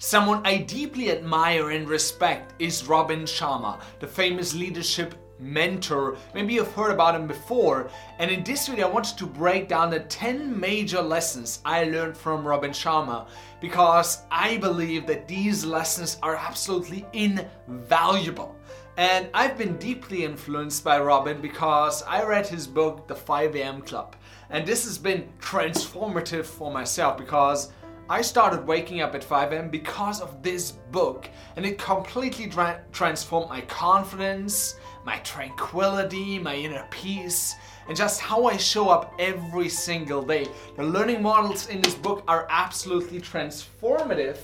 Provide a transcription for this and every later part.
Someone I deeply admire and respect is Robin Sharma, the famous leadership mentor. Maybe you've heard about him before. And in this video, I wanted to break down the 10 major lessons I learned from Robin Sharma because I believe that these lessons are absolutely invaluable. And I've been deeply influenced by Robin because I read his book, The 5 AM Club. And this has been transformative for myself because I started waking up at 5 am because of this book, and it completely tra- transformed my confidence, my tranquility, my inner peace, and just how I show up every single day. The learning models in this book are absolutely transformative,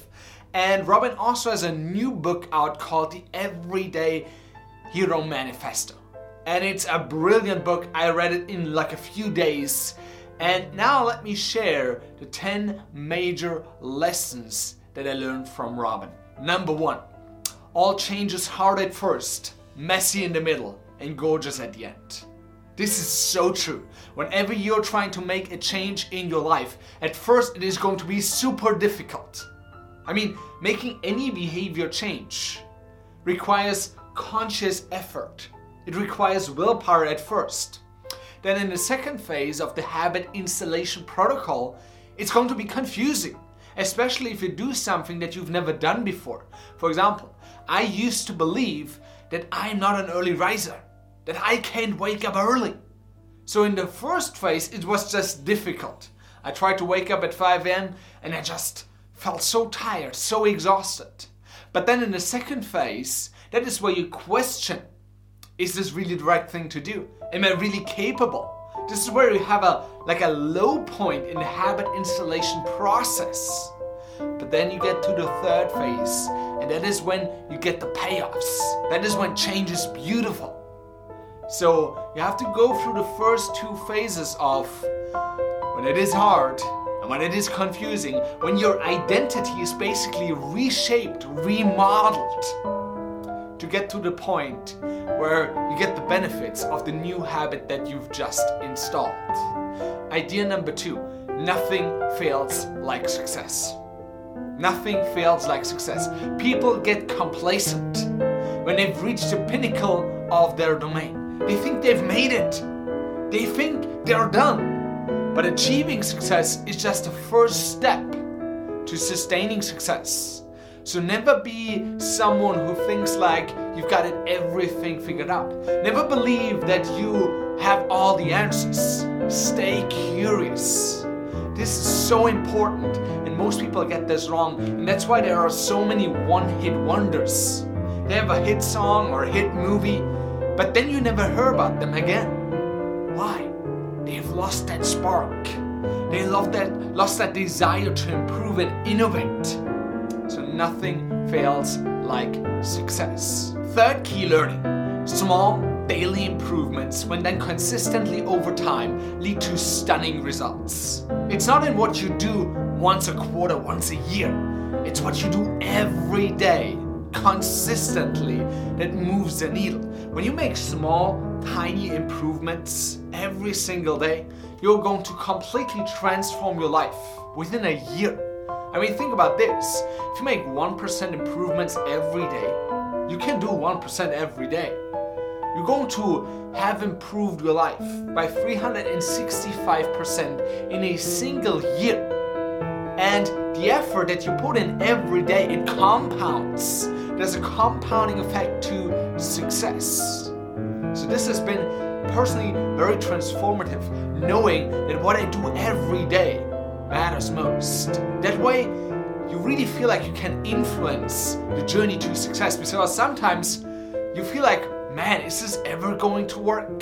and Robin also has a new book out called The Everyday Hero Manifesto. And it's a brilliant book. I read it in like a few days and now let me share the 10 major lessons that I learned from Robin. Number one, all change is hard at first, messy in the middle, and gorgeous at the end. This is so true. Whenever you're trying to make a change in your life, at first it is going to be super difficult. I mean, making any behavior change requires conscious effort. It requires willpower at first. Then in the second phase of the habit installation protocol, it's going to be confusing, especially if you do something that you've never done before. For example, I used to believe that I'm not an early riser, that I can't wake up early. So in the first phase, it was just difficult. I tried to wake up at 5 a.m. and I just felt so tired, so exhausted. But then in the second phase, that is where you question is this really the right thing to do? Am I really capable? This is where you have a like a low point in the habit installation process. But then you get to the third phase, and that is when you get the payoffs. That is when change is beautiful. So you have to go through the first two phases of when it is hard and when it is confusing, when your identity is basically reshaped, remodeled to get to the point where you get the benefits of the new habit that you've just installed. Idea number two nothing fails like success. Nothing fails like success. People get complacent when they've reached the pinnacle of their domain. They think they've made it, they think they're done. But achieving success is just the first step to sustaining success. So never be someone who thinks like you've got it everything figured out. Never believe that you have all the answers. Stay curious. This is so important, and most people get this wrong, and that's why there are so many one hit wonders. They have a hit song or a hit movie, but then you never hear about them again. Why? They've lost that spark. They lost that, lost that desire to improve and innovate nothing fails like success. Third key learning small daily improvements, when done consistently over time, lead to stunning results. It's not in what you do once a quarter, once a year, it's what you do every day, consistently, that moves the needle. When you make small, tiny improvements every single day, you're going to completely transform your life within a year. I mean, think about this. If you make 1% improvements every day, you can do 1% every day. You're going to have improved your life by 365% in a single year. And the effort that you put in every day, it compounds. There's a compounding effect to success. So this has been personally very transformative, knowing that what I do every day matters most. That way, you really feel like you can influence the journey to success because sometimes you feel like, man, is this ever going to work?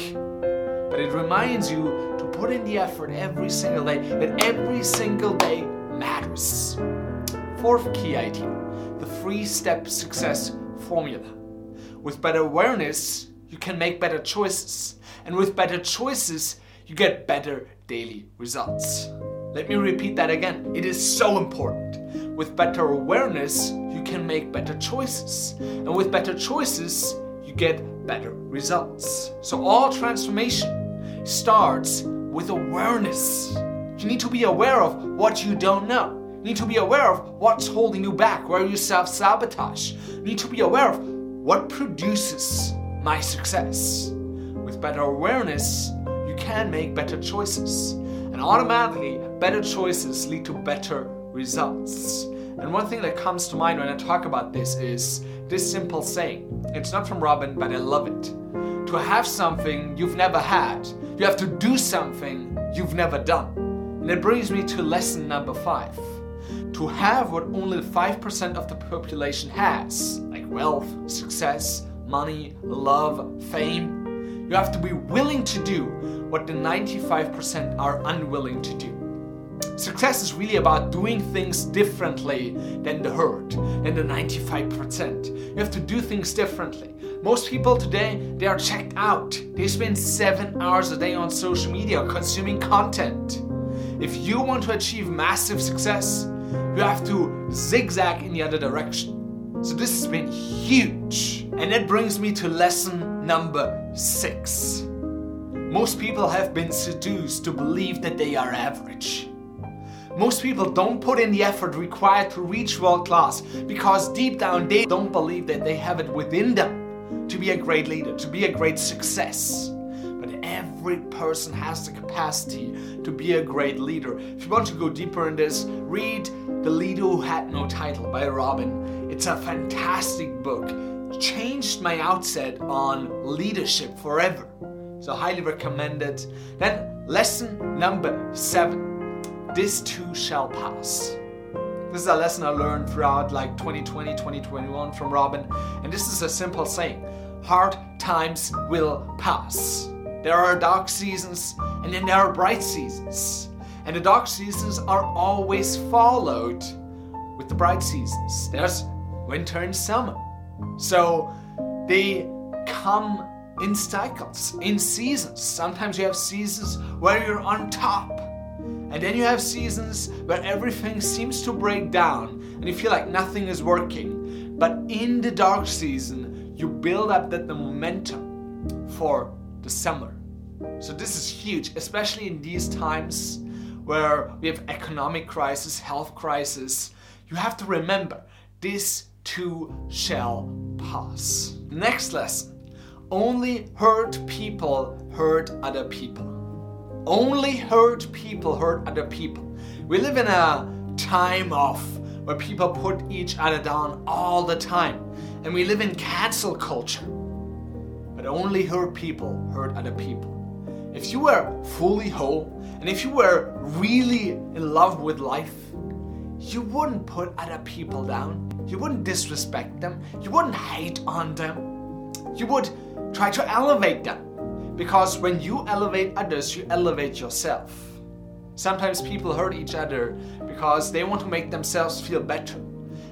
But it reminds you to put in the effort every single day, that every single day matters. Fourth key idea the three step success formula. With better awareness, you can make better choices. And with better choices, you get better daily results. Let me repeat that again. It is so important. With better awareness, you can make better choices. And with better choices, you get better results. So all transformation starts with awareness. You need to be aware of what you don't know. You need to be aware of what's holding you back, where you self sabotage. You need to be aware of what produces my success. With better awareness, you can make better choices. And automatically, better choices lead to better results. And one thing that comes to mind when I talk about this is this simple saying. It's not from Robin, but I love it. To have something you've never had, you have to do something you've never done. And it brings me to lesson number five. To have what only 5% of the population has, like wealth, success, money, love, fame, you have to be willing to do what the 95% are unwilling to do. Success is really about doing things differently than the herd, than the 95%. You have to do things differently. Most people today, they are checked out. They spend seven hours a day on social media consuming content. If you want to achieve massive success, you have to zigzag in the other direction. So this has been huge. And that brings me to lesson number six. Most people have been seduced to believe that they are average. Most people don't put in the effort required to reach world class because deep down they don't believe that they have it within them to be a great leader, to be a great success. But every person has the capacity to be a great leader. If you want to go deeper in this, read The Leader Who Had No Title by Robin. It's a fantastic book. Changed my outset on leadership forever. So highly recommend it. Then lesson number seven this too shall pass. This is a lesson I learned throughout like 2020, 2021 from Robin, and this is a simple saying hard times will pass. There are dark seasons and then there are bright seasons. And the dark seasons are always followed with the bright seasons. There's winter and summer. So they come in cycles, in seasons. Sometimes you have seasons where you're on top and then you have seasons where everything seems to break down and you feel like nothing is working. But in the dark season, you build up that the momentum for the summer. So this is huge, especially in these times where we have economic crisis, health crisis. You have to remember this too shall pass. Next lesson. Only hurt people hurt other people. Only hurt people hurt other people. We live in a time of where people put each other down all the time. And we live in cancel culture. But only hurt people hurt other people. If you were fully whole and if you were really in love with life, you wouldn't put other people down. You wouldn't disrespect them. You wouldn't hate on them. You would try to elevate them. Because when you elevate others, you elevate yourself. Sometimes people hurt each other because they want to make themselves feel better.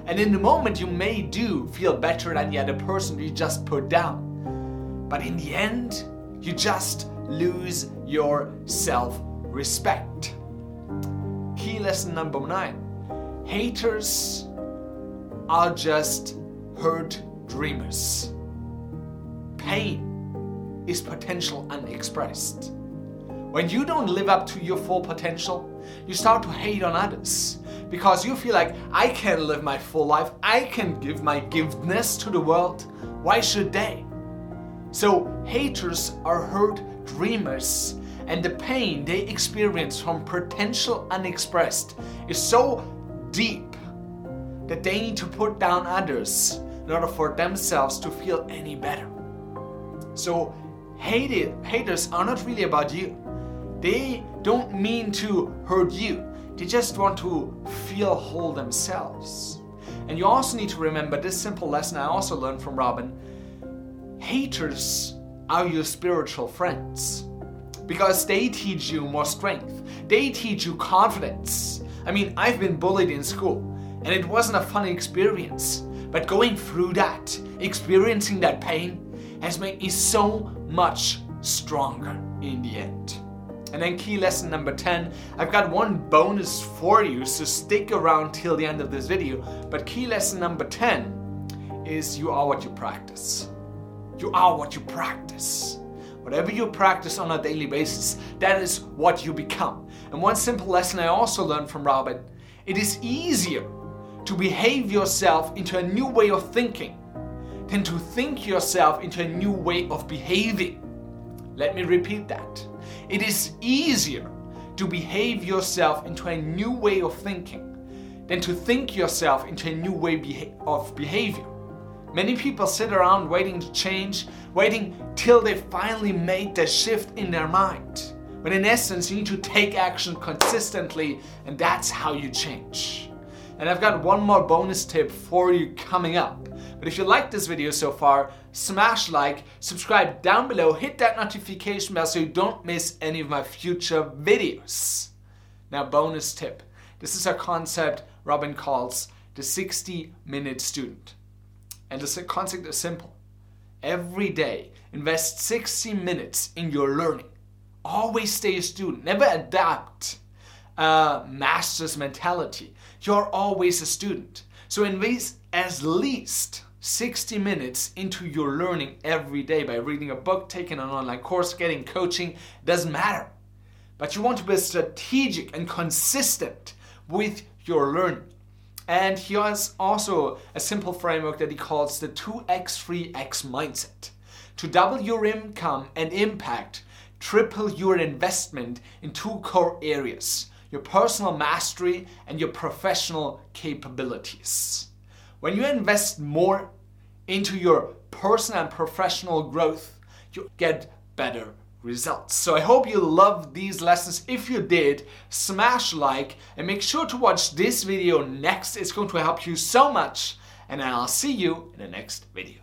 And in the moment, you may do feel better than the other person you just put down. But in the end, you just lose your self respect. Key lesson number nine haters are just hurt dreamers. Pain is potential unexpressed. When you don't live up to your full potential, you start to hate on others because you feel like I can live my full life, I can give my giftedness to the world. Why should they? So, haters are hurt dreamers, and the pain they experience from potential unexpressed is so deep that they need to put down others in order for themselves to feel any better. So, hated, haters are not really about you. They don't mean to hurt you. They just want to feel whole themselves. And you also need to remember this simple lesson I also learned from Robin. Haters are your spiritual friends because they teach you more strength. They teach you confidence. I mean, I've been bullied in school and it wasn't a fun experience. But going through that, experiencing that pain, has made me so much stronger in the end. And then key lesson number 10, I've got one bonus for you, so stick around till the end of this video. But key lesson number 10 is you are what you practice. You are what you practice. Whatever you practice on a daily basis, that is what you become. And one simple lesson I also learned from Robin It is easier to behave yourself into a new way of thinking than to think yourself into a new way of behaving. Let me repeat that. It is easier to behave yourself into a new way of thinking than to think yourself into a new way beha- of behavior. Many people sit around waiting to change, waiting till they finally made the shift in their mind. When in essence, you need to take action consistently, and that's how you change. And I've got one more bonus tip for you coming up. But if you like this video so far, smash like, subscribe down below, hit that notification bell so you don't miss any of my future videos. Now, bonus tip. This is a concept Robin calls the 60 minute student. And the concept is simple. Every day, invest 60 minutes in your learning. Always stay a student, never adapt a master's mentality. You're always a student. So invest at least 60 minutes into your learning every day by reading a book, taking an online course, getting coaching, doesn't matter. But you want to be strategic and consistent with your learning. And he has also a simple framework that he calls the 2x 3x mindset. To double your income and impact, triple your investment in two core areas your personal mastery and your professional capabilities. When you invest more into your personal and professional growth, you get better results. So I hope you loved these lessons. If you did, smash like and make sure to watch this video next. It's going to help you so much and I'll see you in the next video.